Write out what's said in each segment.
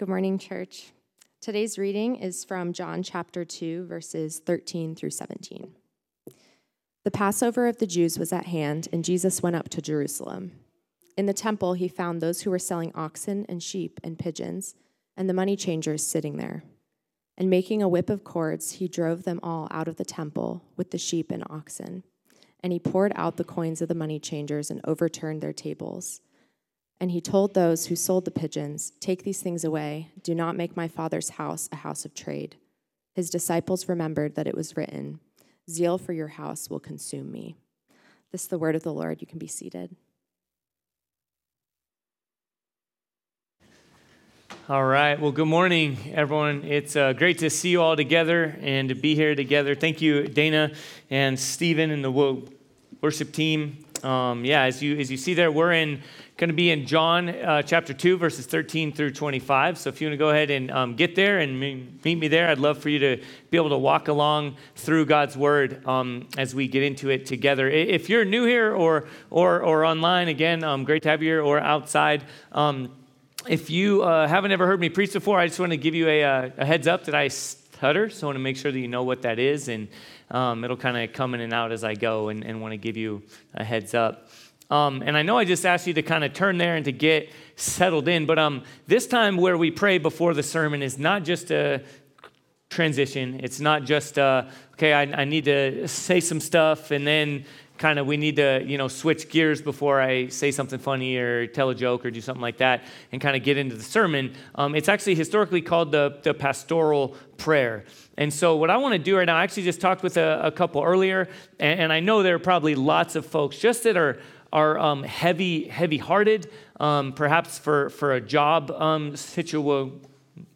Good morning, church. Today's reading is from John chapter 2, verses 13 through 17. The Passover of the Jews was at hand, and Jesus went up to Jerusalem. In the temple, he found those who were selling oxen and sheep and pigeons, and the money changers sitting there. And making a whip of cords, he drove them all out of the temple with the sheep and oxen. And he poured out the coins of the money changers and overturned their tables. And he told those who sold the pigeons, Take these things away. Do not make my father's house a house of trade. His disciples remembered that it was written, Zeal for your house will consume me. This is the word of the Lord. You can be seated. All right. Well, good morning, everyone. It's uh, great to see you all together and to be here together. Thank you, Dana and Stephen and the worship team. Um, yeah, as you as you see there, we're in going to be in John uh, chapter 2, verses 13 through 25. So if you want to go ahead and um, get there and meet me there, I'd love for you to be able to walk along through God's word um, as we get into it together. If you're new here or, or, or online, again, um, great to have you here, or outside. Um, if you uh, haven't ever heard me preach before, I just want to give you a, uh, a heads up that I stutter. So I want to make sure that you know what that is. And um, it'll kind of come in and out as I go and, and want to give you a heads up. Um, and I know I just asked you to kind of turn there and to get settled in, but um, this time where we pray before the sermon is not just a transition. It's not just, uh, okay, I, I need to say some stuff and then kind of we need to you know switch gears before i say something funny or tell a joke or do something like that and kind of get into the sermon um, it's actually historically called the, the pastoral prayer and so what i want to do right now i actually just talked with a, a couple earlier and, and, i know there are probably lots of folks just that are are um, heavy, heavy-hearted, um, perhaps for, for a job um, situa-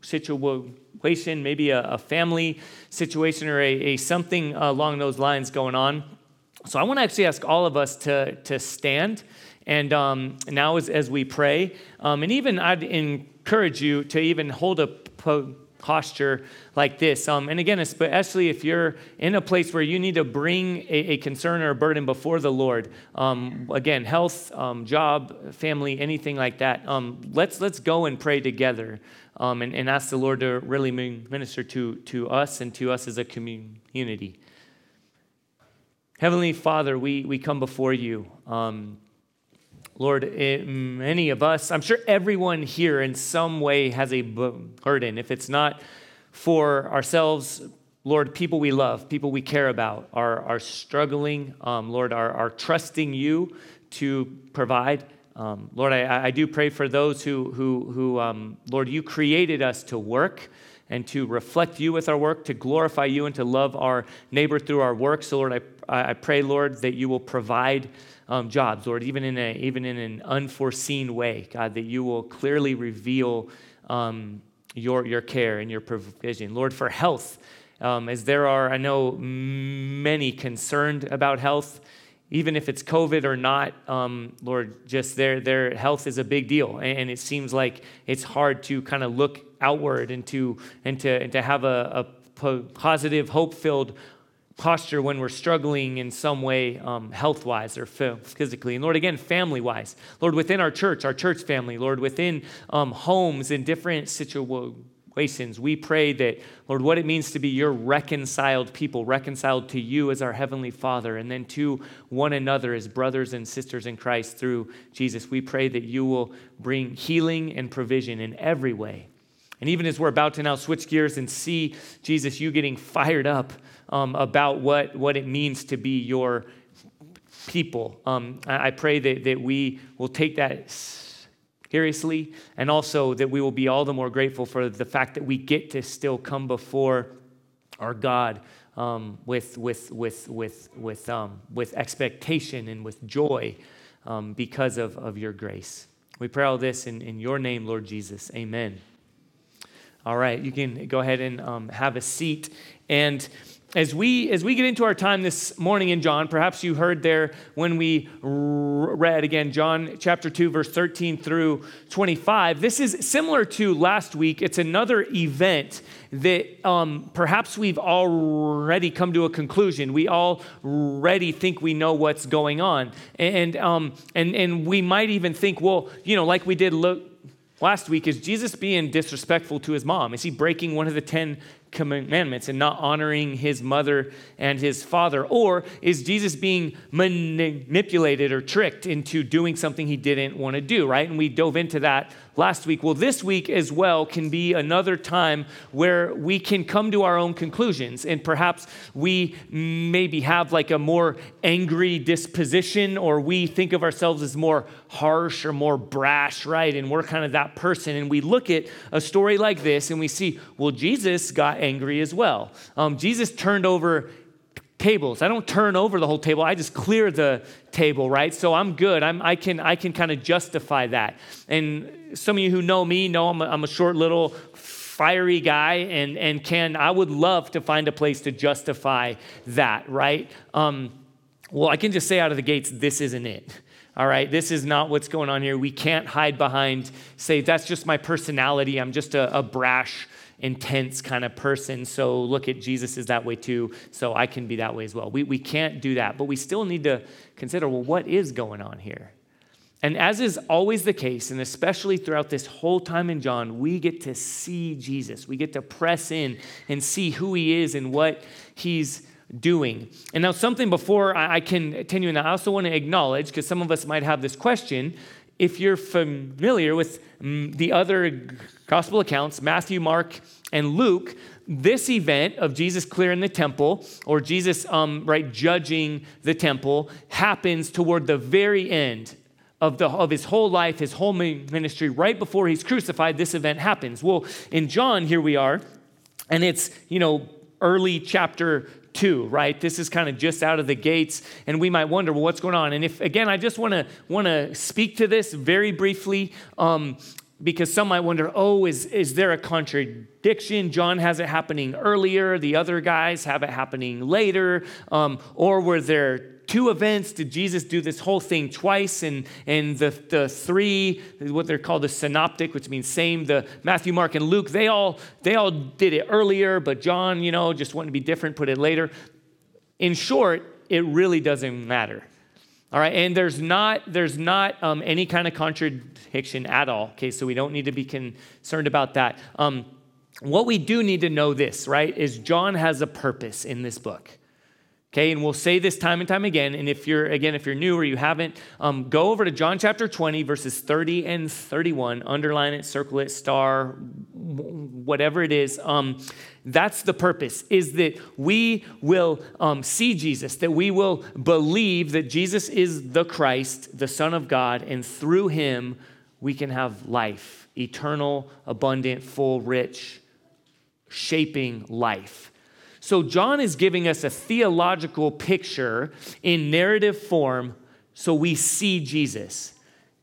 situation, maybe a, a, family situation or a, a, something along those lines going on. So I want to actually ask all of us to, to stand. And um, now, as, as we pray, um, and even I'd encourage you to even hold a po- posture like this. Um, and again, especially if you're in a place where you need to bring a, a concern or a burden before the Lord, um, again, health, um, job, family, anything like that, um, let's, let's go and pray together um, and, and ask the Lord to really minister to, to us and to us as a community. Heavenly Father, we, we come before you. Um, Lord, it, many of us, I'm sure everyone here in some way has a burden. If it's not for ourselves, Lord, people we love, people we care about are, are struggling. Um, Lord, are, are trusting you to provide. Um, Lord, I, I do pray for those who, who, who um, Lord, you created us to work and to reflect you with our work, to glorify you and to love our neighbor through our work. So, Lord, I, I pray, Lord, that you will provide um, jobs, Lord, even in, a, even in an unforeseen way, God, that you will clearly reveal um, your, your care and your provision. Lord, for health, um, as there are, I know, many concerned about health, even if it's COVID or not, um, Lord, just their, their health is a big deal. And it seems like it's hard to kind of look outward and to, and to, and to have a, a positive, hope filled posture when we're struggling in some way um, health wise or physically. And Lord, again, family wise. Lord, within our church, our church family, Lord, within um, homes in different situations, we pray that, Lord, what it means to be your reconciled people, reconciled to you as our Heavenly Father, and then to one another as brothers and sisters in Christ through Jesus. We pray that you will bring healing and provision in every way. And even as we're about to now switch gears and see Jesus, you getting fired up um, about what, what it means to be your people. Um, I pray that, that we will take that seriously and also that we will be all the more grateful for the fact that we get to still come before our God um, with, with, with, with, with, um, with expectation and with joy um, because of, of your grace. We pray all this in, in your name, Lord Jesus. Amen. All right, you can go ahead and um, have a seat. And as we as we get into our time this morning in John, perhaps you heard there when we read again John chapter 2 verse 13 through 25. This is similar to last week. It's another event that um, perhaps we've already come to a conclusion. We already think we know what's going on, and um, and and we might even think, well, you know, like we did look last week is Jesus being disrespectful to his mom? Is he breaking one of the 10 commandments and not honoring his mother and his father? Or is Jesus being manipulated or tricked into doing something he didn't want to do, right? And we dove into that last week. Well, this week as well can be another time where we can come to our own conclusions and perhaps we maybe have like a more angry disposition or we think of ourselves as more harsh or more brash, right? And we're kind of that person. And we look at a story like this and we see, well, Jesus got angry as well. Um, Jesus turned over tables. I don't turn over the whole table. I just clear the table, right? So I'm good. I'm, I can I can kind of justify that. And some of you who know me know I'm a, I'm a short little fiery guy and and can I would love to find a place to justify that, right? Um, well, I can just say out of the gates, this isn't it. All right, this is not what's going on here. We can't hide behind, say, that's just my personality. I'm just a, a brash intense kind of person. So look at Jesus is that way too. So I can be that way as well. We, we can't do that, but we still need to consider well, what is going on here? And as is always the case, and especially throughout this whole time in John, we get to see Jesus. We get to press in and see who he is and what he's doing. And now, something before I can continue, and I also want to acknowledge, because some of us might have this question if you're familiar with mm, the other gospel accounts, Matthew, Mark, and Luke, this event of Jesus clearing the temple or Jesus um, right judging the temple happens toward the very end of, the, of his whole life, his whole ministry, right before he's crucified, this event happens. Well, in John, here we are, and it's, you know, early chapter two, right? This is kind of just out of the gates, and we might wonder, well, what's going on? And if again, I just want to want to speak to this very briefly. Um, because some might wonder, oh, is, is there a contradiction? John has it happening earlier, the other guys have it happening later, um, or were there two events did Jesus do this whole thing twice? And, and the, the three, what they're called the synoptic, which means same, the Matthew, Mark, and Luke, they all, they all did it earlier, but John, you know, just wanted to be different, put it later. In short, it really doesn't matter. All right, and there's not there's not um, any kind of contradiction at all. Okay, so we don't need to be concerned about that. Um, what we do need to know this, right, is John has a purpose in this book. Okay, and we'll say this time and time again. And if you're, again, if you're new or you haven't, um, go over to John chapter 20, verses 30 and 31. Underline it, circle it, star, whatever it is. Um, that's the purpose, is that we will um, see Jesus, that we will believe that Jesus is the Christ, the Son of God, and through him we can have life, eternal, abundant, full, rich, shaping life. So, John is giving us a theological picture in narrative form so we see Jesus.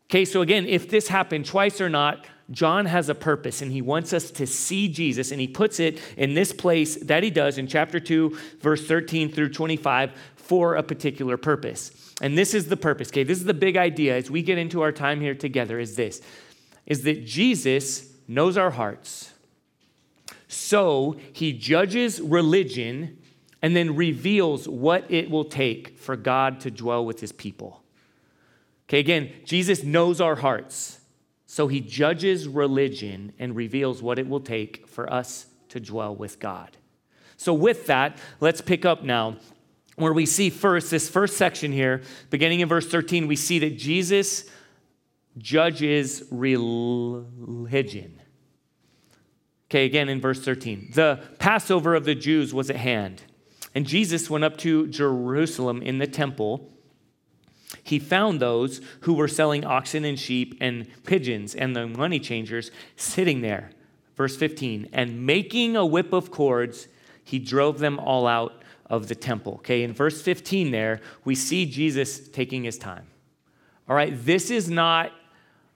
Okay, so again, if this happened twice or not, John has a purpose and he wants us to see Jesus, and he puts it in this place that he does in chapter 2, verse 13 through 25 for a particular purpose. And this is the purpose, okay? This is the big idea as we get into our time here together is this is that Jesus knows our hearts so he judges religion and then reveals what it will take for God to dwell with his people. Okay, again, Jesus knows our hearts. So he judges religion and reveals what it will take for us to dwell with God. So, with that, let's pick up now where we see first, this first section here, beginning in verse 13, we see that Jesus judges religion. Okay, again in verse 13. The Passover of the Jews was at hand, and Jesus went up to Jerusalem in the temple. He found those who were selling oxen and sheep and pigeons and the money changers sitting there. Verse 15. And making a whip of cords, he drove them all out of the temple. Okay, in verse 15 there, we see Jesus taking his time. All right, this is not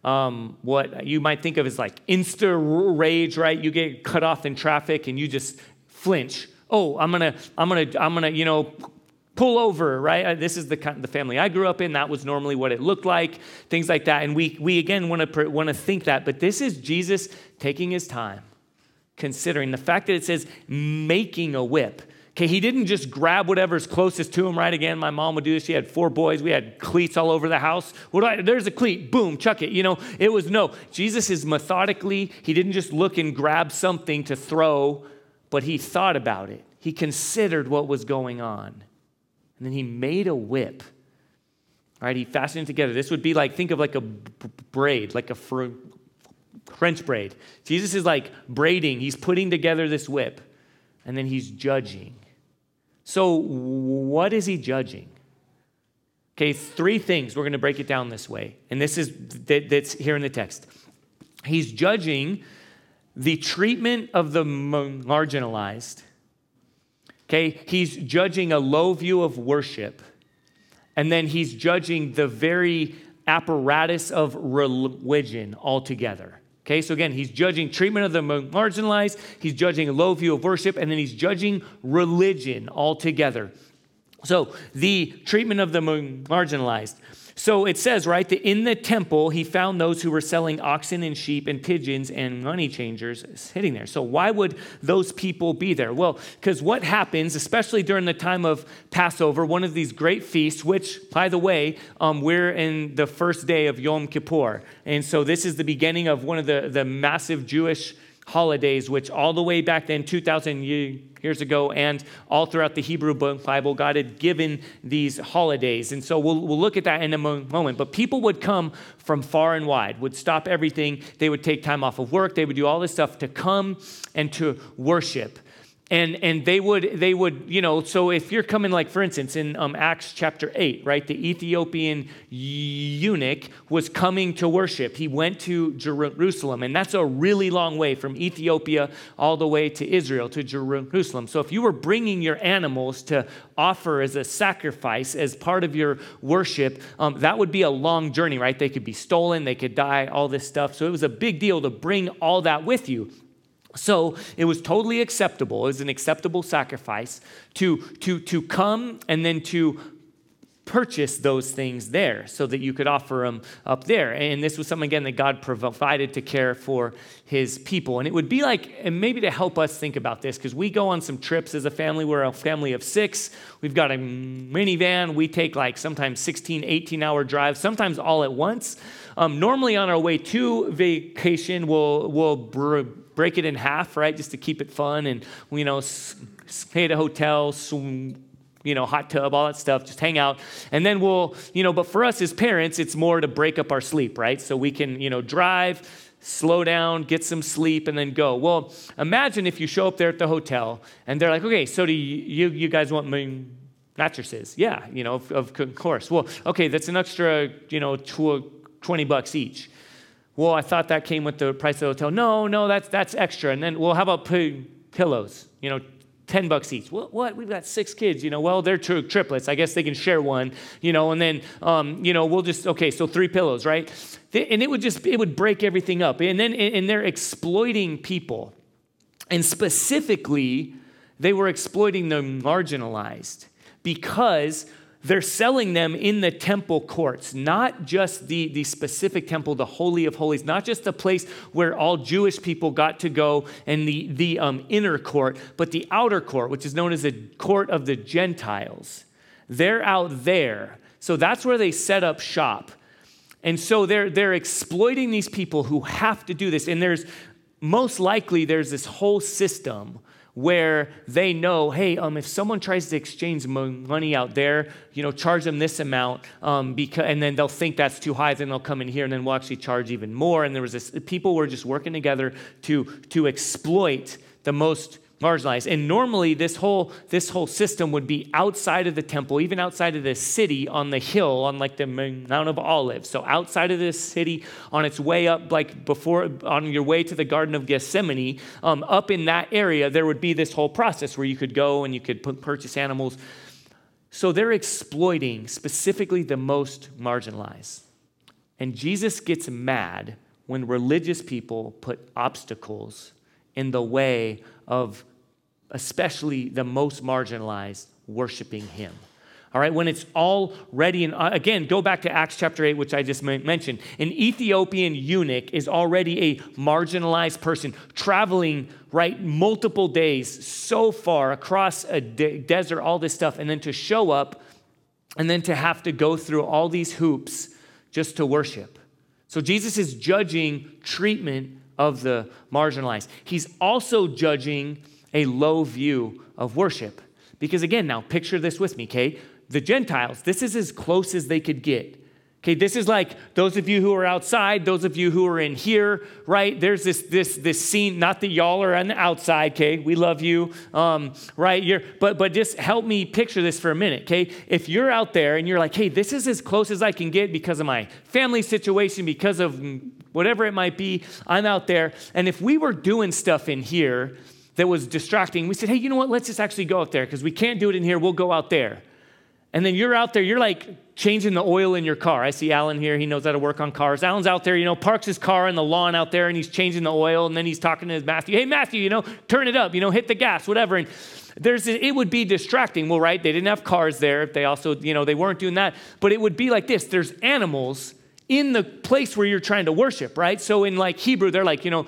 um, what you might think of as like insta rage, right? You get cut off in traffic and you just flinch. Oh, I'm gonna, I'm gonna, I'm gonna, you know, pull over, right? Uh, this is the kind, the family I grew up in. That was normally what it looked like, things like that. And we, we again want to want to think that, but this is Jesus taking his time, considering the fact that it says making a whip. Okay, he didn't just grab whatever's closest to him, right? Again, my mom would do this. She had four boys. We had cleats all over the house. What do I, there's a cleat, boom, chuck it. You know, it was no. Jesus is methodically, he didn't just look and grab something to throw, but he thought about it. He considered what was going on. And then he made a whip. All right, he fastened it together. This would be like, think of like a braid, like a French braid. Jesus is like braiding, he's putting together this whip, and then he's judging. So, what is he judging? Okay, three things. We're going to break it down this way. And this is that's here in the text. He's judging the treatment of the marginalized. Okay, he's judging a low view of worship. And then he's judging the very apparatus of religion altogether. Okay, so again, he's judging treatment of the marginalized, he's judging a low view of worship, and then he's judging religion altogether. So, the treatment of the marginalized. So it says, right, that in the temple he found those who were selling oxen and sheep and pigeons and money changers sitting there. So why would those people be there? Well, because what happens, especially during the time of Passover, one of these great feasts, which, by the way, um, we're in the first day of Yom Kippur. And so this is the beginning of one of the, the massive Jewish holidays, which all the way back then, 2,000 years ago, and all throughout the Hebrew Bible, God had given these holidays. And so we'll, we'll look at that in a moment. But people would come from far and wide, would stop everything. They would take time off of work. They would do all this stuff to come and to worship and and they would they would you know so if you're coming like for instance in um, acts chapter 8 right the ethiopian eunuch was coming to worship. He went to jerusalem and that's a really long way from ethiopia all the way to israel to jerusalem. So if you were bringing your animals to offer as a sacrifice as part of your worship um, that would be a long journey right? They could be stolen they could die all this stuff. So it was a big deal to bring all that with you so it was totally acceptable. It was an acceptable sacrifice to, to, to come and then to purchase those things there so that you could offer them up there. And this was something, again, that God provided to care for his people. And it would be like, and maybe to help us think about this, because we go on some trips as a family. We're a family of six. We've got a minivan. We take like sometimes 16, 18 hour drives, sometimes all at once. Um, normally on our way to vacation, we'll, we'll br- break it in half, right, just to keep it fun and, you know, stay at a hotel, swim, you know, hot tub, all that stuff, just hang out. And then we'll, you know, but for us as parents, it's more to break up our sleep, right? So we can, you know, drive, slow down, get some sleep, and then go. Well, imagine if you show up there at the hotel and they're like, okay, so do you, you, guys want me mattresses? Yeah, you know, of, of course. Well, okay, that's an extra, you know, 20 bucks each. Well, I thought that came with the price of the hotel. No, no, that's, that's extra. And then, well, how about p- pillows? You know, 10 bucks each. Well, what? We've got six kids, you know. Well, they're tri- triplets. I guess they can share one, you know, and then, um, you know, we'll just, okay, so three pillows, right? And it would just, it would break everything up. And then, and they're exploiting people. And specifically, they were exploiting the marginalized because they're selling them in the temple courts, not just the, the specific temple, the Holy of Holies, not just the place where all Jewish people got to go and the, the um, inner court, but the outer court, which is known as the court of the Gentiles. They're out there. So that's where they set up shop. And so they're, they're exploiting these people who have to do this. And there's most likely there's this whole system where they know, hey, um, if someone tries to exchange money out there, you know, charge them this amount, um, because, and then they'll think that's too high, then they'll come in here and then we'll actually charge even more. And there was this, people were just working together to, to exploit the most marginalized. And normally this whole this whole system would be outside of the temple, even outside of the city on the hill on like the Mount of Olives. So outside of this city, on its way up, like before on your way to the Garden of Gethsemane, um, up in that area, there would be this whole process where you could go and you could purchase animals. So they're exploiting specifically the most marginalized. And Jesus gets mad when religious people put obstacles in the way of especially the most marginalized worshiping him. All right, when it's all ready, and uh, again, go back to Acts chapter 8, which I just mentioned. An Ethiopian eunuch is already a marginalized person traveling, right, multiple days so far across a de- desert, all this stuff, and then to show up and then to have to go through all these hoops just to worship. So Jesus is judging treatment of the marginalized. He's also judging a low view of worship. Because again, now picture this with me, okay? The Gentiles, this is as close as they could get. Okay, this is like those of you who are outside, those of you who are in here, right? There's this this this scene. Not that y'all are on the outside, okay? We love you, um, right? You're, but but just help me picture this for a minute, okay? If you're out there and you're like, hey, this is as close as I can get because of my family situation, because of whatever it might be, I'm out there. And if we were doing stuff in here that was distracting, we said, hey, you know what? Let's just actually go out there because we can't do it in here. We'll go out there. And then you're out there, you're like changing the oil in your car. I see Alan here, he knows how to work on cars. Alan's out there, you know, parks his car in the lawn out there and he's changing the oil and then he's talking to his Matthew, hey, Matthew, you know, turn it up, you know, hit the gas, whatever. And there's, it would be distracting. Well, right, they didn't have cars there. If they also, you know, they weren't doing that. But it would be like this there's animals in the place where you're trying to worship, right? So in like Hebrew, they're like, you know,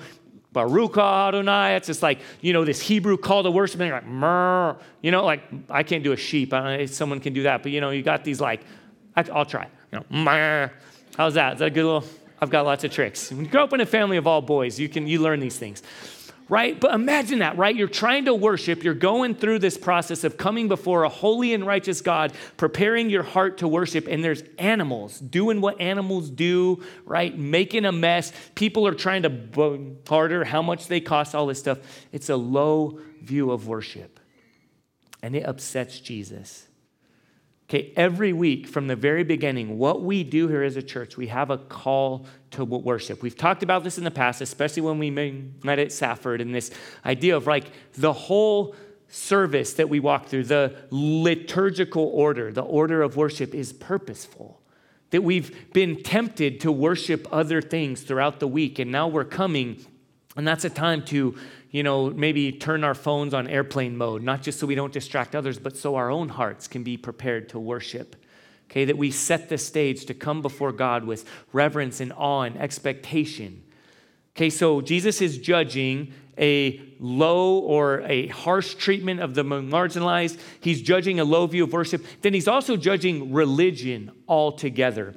Baruch Adonai. It's just like, you know, this Hebrew call to worship. And like, Murr. You know, like, I can't do a sheep. I someone can do that. But, you know, you got these like, I, will try. You know, How's that? Is that a good little? I've got lots of tricks. When you grow up in a family of all boys, you can you learn these things right? But imagine that, right? You're trying to worship, you're going through this process of coming before a holy and righteous God, preparing your heart to worship, and there's animals doing what animals do, right? Making a mess. People are trying to barter how much they cost, all this stuff. It's a low view of worship, and it upsets Jesus. Okay, every week from the very beginning, what we do here as a church, we have a call to worship. We've talked about this in the past, especially when we met at Safford, and this idea of like the whole service that we walk through, the liturgical order, the order of worship is purposeful. That we've been tempted to worship other things throughout the week, and now we're coming, and that's a time to you know, maybe turn our phones on airplane mode, not just so we don't distract others, but so our own hearts can be prepared to worship. Okay, that we set the stage to come before God with reverence and awe and expectation. Okay, so Jesus is judging a low or a harsh treatment of the marginalized. He's judging a low view of worship. Then he's also judging religion altogether.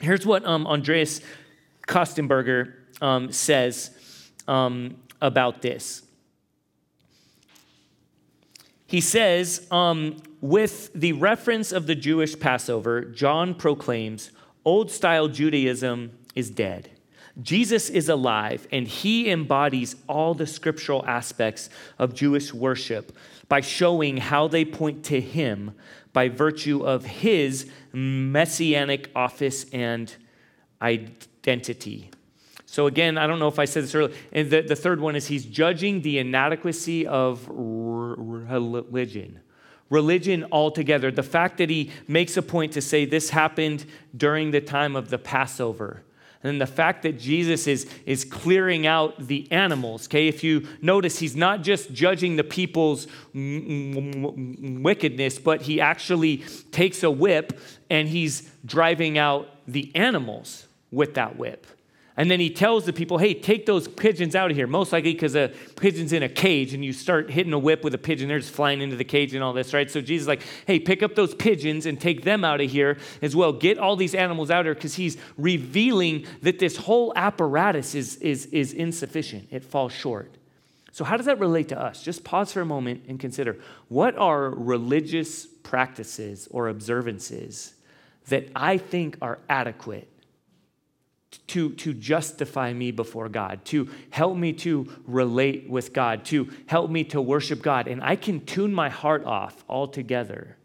Here's what um, Andreas Kostenberger um, says um, about this. He says, um, with the reference of the Jewish Passover, John proclaims old style Judaism is dead. Jesus is alive, and he embodies all the scriptural aspects of Jewish worship by showing how they point to him by virtue of his messianic office and identity. So, again, I don't know if I said this earlier. And the, the third one is he's judging the inadequacy of religion. Religion altogether. The fact that he makes a point to say this happened during the time of the Passover. And the fact that Jesus is, is clearing out the animals, okay? If you notice, he's not just judging the people's wickedness, but he actually takes a whip and he's driving out the animals with that whip. And then he tells the people, hey, take those pigeons out of here. Most likely because a pigeon's in a cage and you start hitting a whip with a pigeon, they're just flying into the cage and all this, right? So Jesus like, hey, pick up those pigeons and take them out of here as well. Get all these animals out of here because he's revealing that this whole apparatus is, is, is insufficient. It falls short. So, how does that relate to us? Just pause for a moment and consider what are religious practices or observances that I think are adequate to, to justify me before God, to help me to relate with God, to help me to worship God. And I can tune my heart off altogether.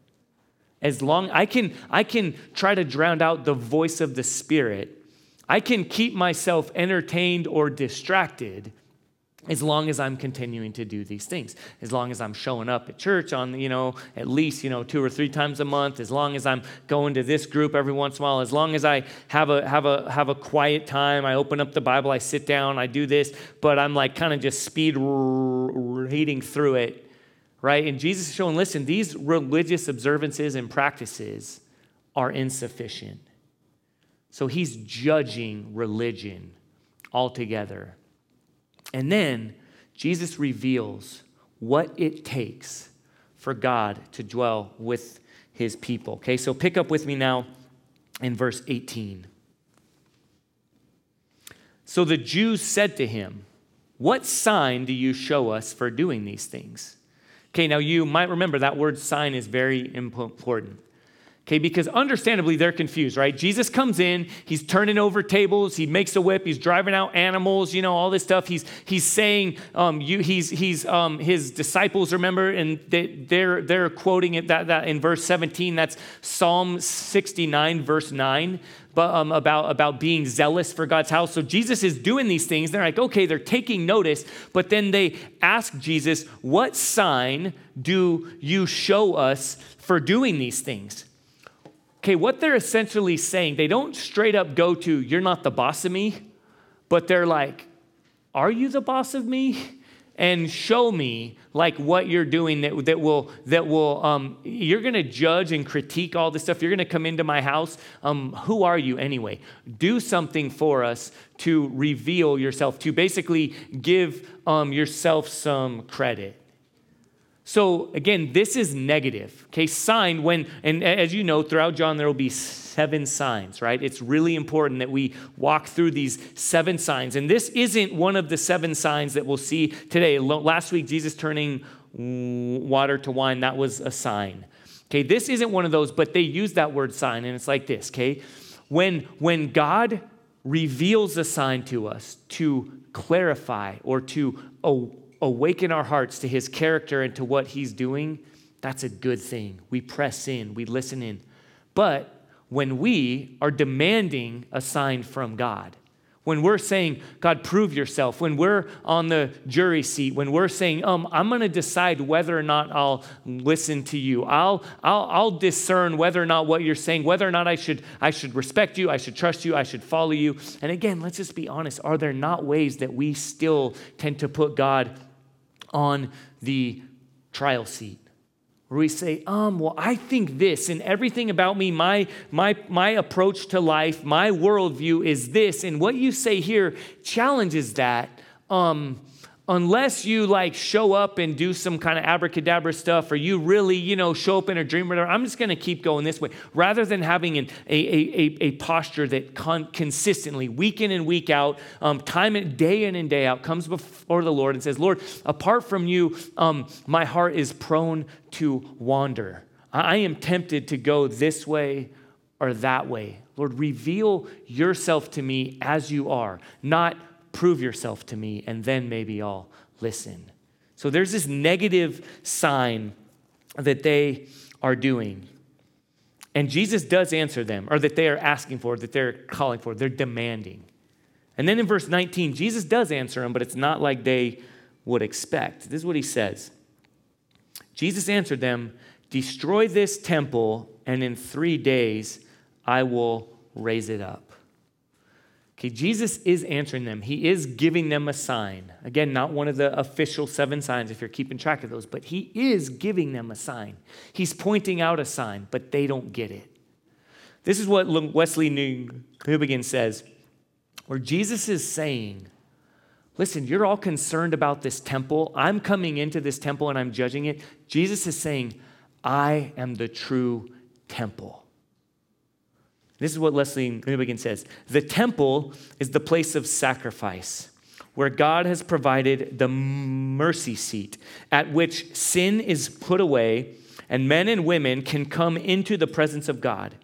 As long I can I can try to drown out the voice of the Spirit. I can keep myself entertained or distracted as long as I'm continuing to do these things, as long as I'm showing up at church on, you know, at least, you know, two or three times a month, as long as I'm going to this group every once in a while, as long as I have a have a have a quiet time, I open up the Bible, I sit down, I do this, but I'm like kind of just speed reading through it. right? And Jesus is showing, listen, these religious observances and practices are insufficient. So he's judging religion altogether. And then Jesus reveals what it takes for God to dwell with his people. Okay, so pick up with me now in verse 18. So the Jews said to him, What sign do you show us for doing these things? Okay, now you might remember that word sign is very important. Okay, because understandably they're confused, right? Jesus comes in, he's turning over tables, he makes a whip, he's driving out animals, you know, all this stuff. He's he's saying, um, you, he's he's um, his disciples, remember, and they, they're they're quoting it that that in verse 17. That's Psalm 69, verse 9 but, um, about, about being zealous for God's house. So Jesus is doing these things. They're like, okay, they're taking notice, but then they ask Jesus, What sign do you show us for doing these things? Okay, what they're essentially saying, they don't straight up go to, You're not the boss of me, but they're like, Are you the boss of me? and show me like what you're doing that, that will that will um, you're going to judge and critique all this stuff. You're going to come into my house. Um, who are you anyway? Do something for us to reveal yourself to basically give um, yourself some credit so again, this is negative. Okay, sign when, and as you know, throughout John, there will be seven signs, right? It's really important that we walk through these seven signs. And this isn't one of the seven signs that we'll see today. Last week, Jesus turning water to wine, that was a sign. Okay, this isn't one of those, but they use that word sign, and it's like this, okay? When, when God reveals a sign to us to clarify or to awaken our hearts to his character and to what he's doing, that's a good thing. We press in, we listen in. But when we are demanding a sign from God, when we're saying, God, prove yourself, when we're on the jury seat, when we're saying, um, I'm going to decide whether or not I'll listen to you, I'll, I'll, I'll discern whether or not what you're saying, whether or not I should, I should respect you, I should trust you, I should follow you. And again, let's just be honest. Are there not ways that we still tend to put God on the trial seat where we say, um, well, I think this, and everything about me, my, my, my approach to life, my worldview is this, and what you say here challenges that. Um, unless you like show up and do some kind of abracadabra stuff or you really you know show up in a dream or whatever i'm just going to keep going this way. Rather than having an, a, a, a, posture that con- consistently week in and week out um, time and day in and day out comes before the lord and says lord apart from you um, my heart is prone to wander. I am tempted to go this way or that way. Lord reveal yourself to me as you are not prove yourself to me, and then maybe I'll listen. So there's this negative sign that they are doing. And Jesus does answer them, or that they are asking for, that they're calling for, they're demanding. And then in verse 19, Jesus does answer them, but it's not like they would expect. This is what he says Jesus answered them, Destroy this temple, and in three days I will raise it up. Okay, Jesus is answering them. He is giving them a sign. Again, not one of the official seven signs if you're keeping track of those, but he is giving them a sign. He's pointing out a sign, but they don't get it. This is what Wesley Newbigin says, where Jesus is saying, Listen, you're all concerned about this temple. I'm coming into this temple and I'm judging it. Jesus is saying, I am the true temple. This is what Lesslie Newbigin says The temple is the place of sacrifice where God has provided the mercy seat at which sin is put away and men and women can come into the presence of God.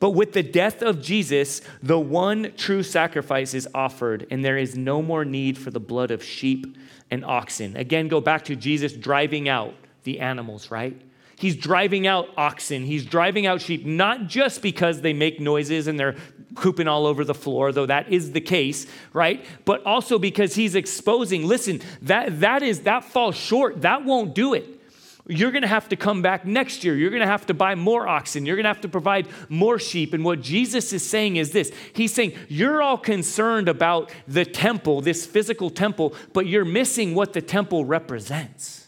But with the death of Jesus, the one true sacrifice is offered, and there is no more need for the blood of sheep and oxen. Again, go back to Jesus driving out the animals, right? He's driving out oxen. He's driving out sheep, not just because they make noises and they're pooping all over the floor, though that is the case, right? But also because he's exposing, listen, that, that is that falls short. That won't do it. You're going to have to come back next year. You're going to have to buy more oxen. You're going to have to provide more sheep. And what Jesus is saying is this He's saying, You're all concerned about the temple, this physical temple, but you're missing what the temple represents.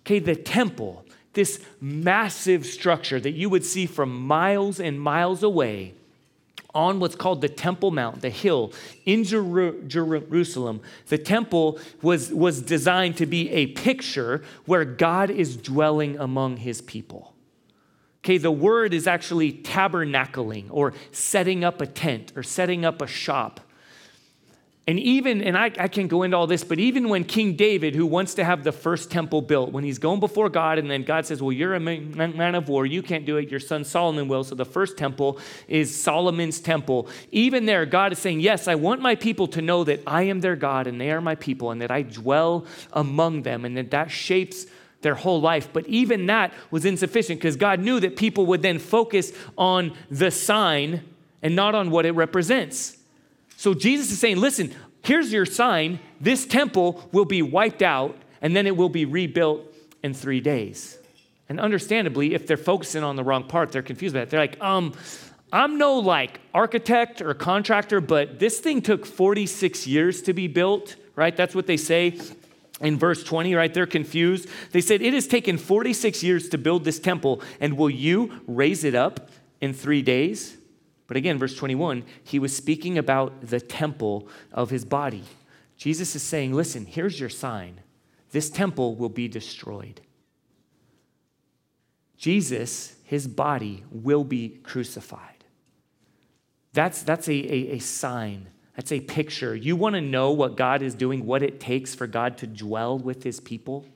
Okay, the temple, this massive structure that you would see from miles and miles away on what's called the Temple Mount, the hill in Jer- Jerusalem, the temple was, was designed to be a picture where God is dwelling among his people. Okay, the word is actually tabernacling or setting up a tent or setting up a shop. And even, and I, I, can go into all this, but even when King David, who wants to have the first temple built, when he's going before God, and then God says, Well, you're a man of war, you can't do it, your son Solomon will. So the first temple is Solomon's temple. Even there, God is saying, Yes, I want my people to know that I am their God and they are my people, and that I dwell among them, and that that shapes their whole life. But even that was insufficient because God knew that people would then focus on the sign and not on what it represents. So Jesus is saying, listen, here's your sign. This temple will be wiped out and then it will be rebuilt in three days. And understandably, if they're focusing on the wrong part, they're confused about it. They're like, um, I'm no like architect or contractor, but this thing took 46 years to be built, right? That's what they say in verse 20, right? They're confused. They said, It has taken 46 years to build this temple, and will you raise it up in three days? But again, verse 21, he was speaking about the temple of his body. Jesus is saying, listen, here's your sign. This temple will be destroyed. Jesus, his body, will be crucified. That's, that's a, a, a sign. That's a picture. You want to know what God is doing, what it takes for God to dwell with his people?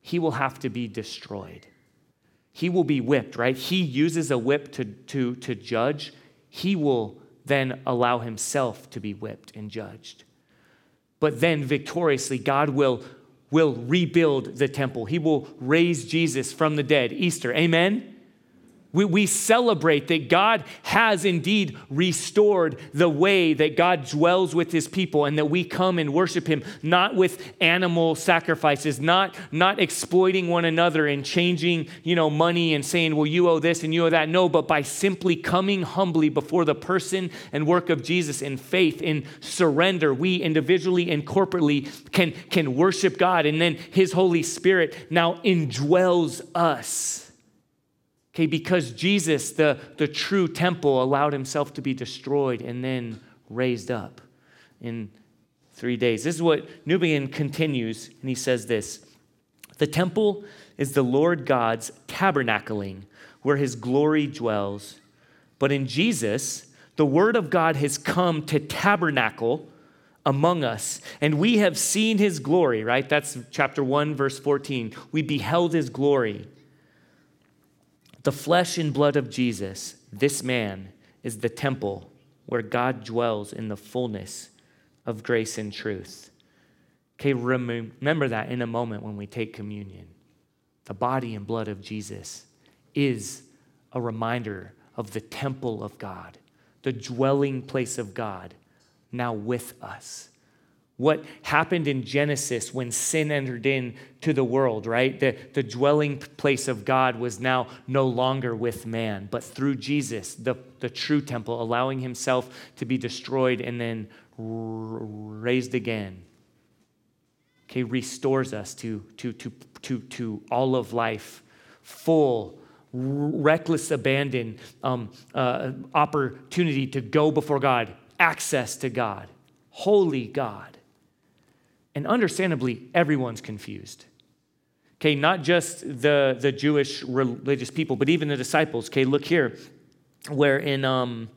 He will have to be destroyed he will be whipped, right? He uses a whip to, to, to judge. He will then allow himself to be whipped and judged. But then victoriously, God will, will rebuild the temple. He will raise Jesus from the dead. Easter, amen? We, we celebrate that God has indeed restored the way that God dwells with his people and that we come and worship him, not with animal sacrifices, not, not exploiting one another and changing, you know, money and saying, well, you owe this and you owe that. No, but by simply coming humbly before the person and work of Jesus in faith, in surrender, we individually and corporately can, can worship God. And then his Holy Spirit now indwells us. Okay, because Jesus, the, the true temple, allowed himself to be destroyed and then raised up in three days. This is what Newbigin continues, and he says this The temple is the Lord God's tabernacling, where his glory dwells. But in Jesus, the word of God has come to tabernacle among us, and we have seen his glory, right? That's chapter 1, verse 14. We beheld his glory the flesh and blood of Jesus, this man, is the temple where God dwells in the fullness of grace and truth. Okay, remember that in a moment when we take communion. The body and blood of Jesus is a reminder of the temple of God, the dwelling place of God, now with us what happened in Genesis when sin entered into the world, right? The, the dwelling place of God was now no longer with man, but through Jesus, the, the true temple, allowing himself to be destroyed and then raised again. Okay, restores us to, to, to, to, to all of life, full, reckless abandon, um, uh, opportunity to go before God, access to God, holy God. And understandably, everyone's confused. Okay, not just the, the Jewish religious people, but even the disciples. Okay, look here, where in, um,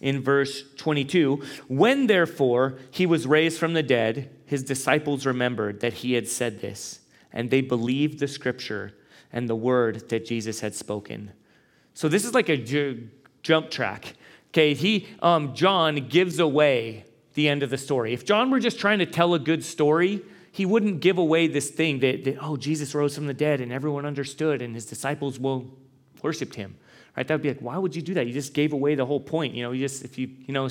in verse 22, when therefore he was raised from the dead, his disciples remembered that he had said this, and they believed the scripture and the word that Jesus had spoken. So this is like a j- jump track. Okay, he, um, John gives away the end of the story. If John were just trying to tell a good story, he wouldn't give away this thing that, that oh, Jesus rose from the dead and everyone understood and his disciples will worshiped him. Right? That would be like, why would you do that? You just gave away the whole point. You know, you just, if you, you know,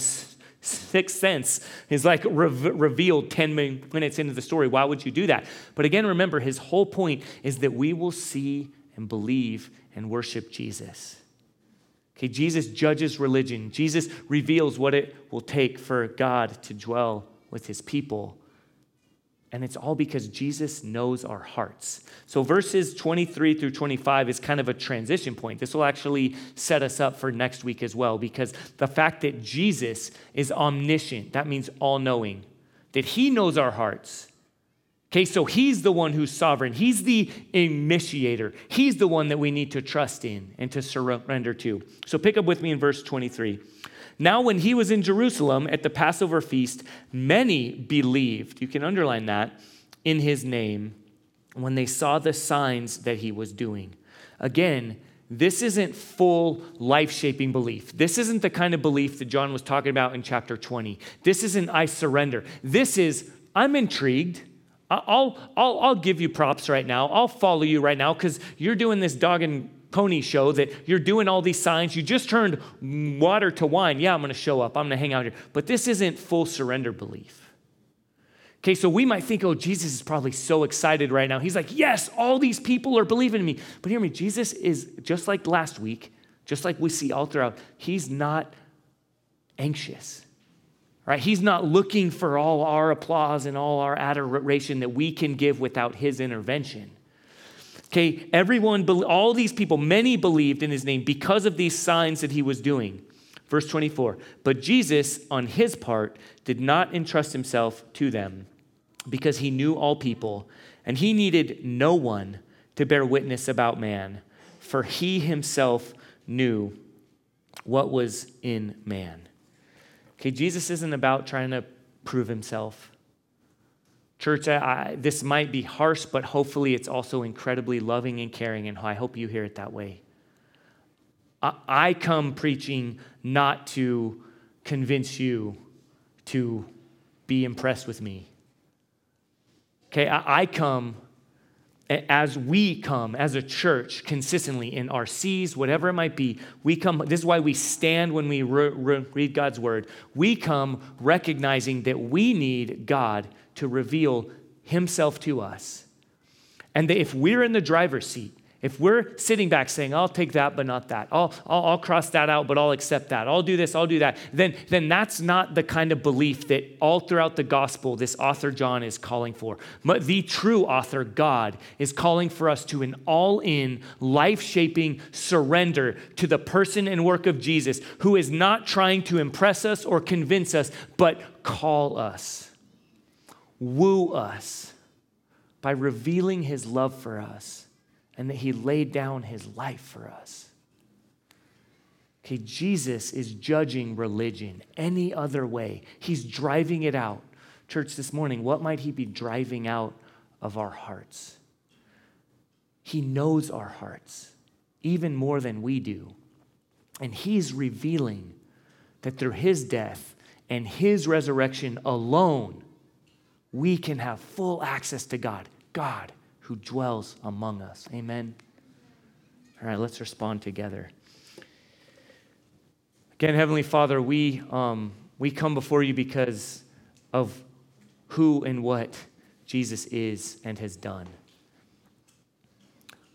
sixth sense is like re- revealed 10 minutes into the story. Why would you do that? But again, remember, his whole point is that we will see and believe and worship Jesus. Okay, Jesus judges religion. Jesus reveals what it will take for God to dwell with his people. And it's all because Jesus knows our hearts. So, verses 23 through 25 is kind of a transition point. This will actually set us up for next week as well, because the fact that Jesus is omniscient, that means all knowing, that he knows our hearts. Okay, so he's the one who's sovereign. He's the initiator. He's the one that we need to trust in and to surrender to. So, pick up with me in verse 23. Now, when he was in Jerusalem at the Passover feast, many believed, you can underline that, in his name when they saw the signs that he was doing. Again, this isn't full life shaping belief. This isn't the kind of belief that John was talking about in chapter 20. This isn't I surrender. This is I'm intrigued. I'll, I'll, I'll give you props right now. I'll follow you right now because you're doing this dog and pony show that you're doing all these signs. You just turned water to wine. Yeah, I'm going to show up. I'm going to hang out here. But this isn't full surrender belief. Okay, so we might think, oh, Jesus is probably so excited right now. He's like, yes, all these people are believing in me. But hear me, Jesus is just like last week, just like we see all throughout, he's not anxious. Right? He's not looking for all our applause and all our adoration that we can give without his intervention. Okay, everyone, all these people, many believed in his name because of these signs that he was doing. Verse 24, but Jesus, on his part, did not entrust himself to them because he knew all people, and he needed no one to bear witness about man, for he himself knew what was in man. Okay, Jesus isn't about trying to prove himself. Church, I, this might be harsh, but hopefully it's also incredibly loving and caring, and I hope you hear it that way. I, I come preaching not to convince you to be impressed with me. Okay, I, I come as we come as a church consistently in our C's, whatever it might be, we come, this is why we stand when we re- re- read God's word. We come recognizing that we need God to reveal himself to us. And that if we're in the driver's seat, if we're sitting back saying, I'll take that, but not that, I'll, I'll, I'll, cross that out, but I'll accept that, I'll do this, I'll do that, then, then that's not the kind of belief that all throughout the gospel this author John is calling for. But the true author, God, is calling for us to an all in, life shaping surrender to the person and work of Jesus, who is not trying to impress us or convince us, but call us woo us by revealing his love for us and that he laid down his life for us. Okay, Jesus is judging religion any other way. He's driving it out. Church, this morning, what might he be driving out of our hearts? He knows our hearts even more than we do. And he's revealing that through his death and his resurrection alone, we can have full access to God, God who dwells among us. Amen. All right, let's respond together. Again, Heavenly Father, we, um, we come before you because of who and what Jesus is and has done.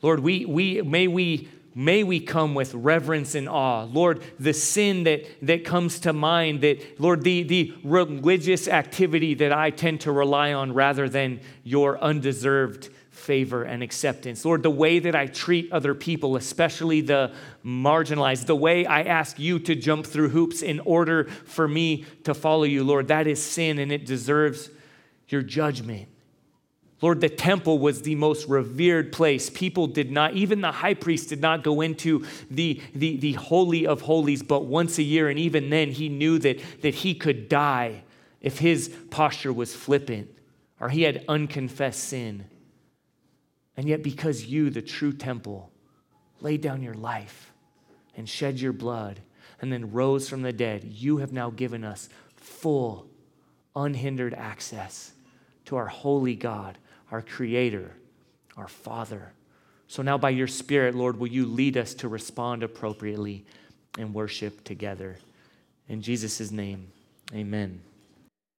Lord, we, we, may we may we come with reverence and awe. Lord, the sin that, that comes to mind, that, Lord, the, the religious activity that I tend to rely on rather than your undeserved favor and acceptance. Lord, the way that I treat other people, especially the marginalized, the way I ask you to jump through hoops in order for me to follow you, Lord, that is sin and it deserves your judgment. Lord, the temple was the most revered place. People did not, even the high priest did not go into the, the, the Holy of Holies but once a year. And even then, he knew that, that he could die if his posture was flippant or he had unconfessed sin. And yet, because you, the true temple, laid down your life and shed your blood and then rose from the dead, you have now given us full, unhindered access to our holy God our Creator, our Father. So now, by your Spirit, Lord, will you lead us to respond appropriately and worship together? In Jesus' name, amen.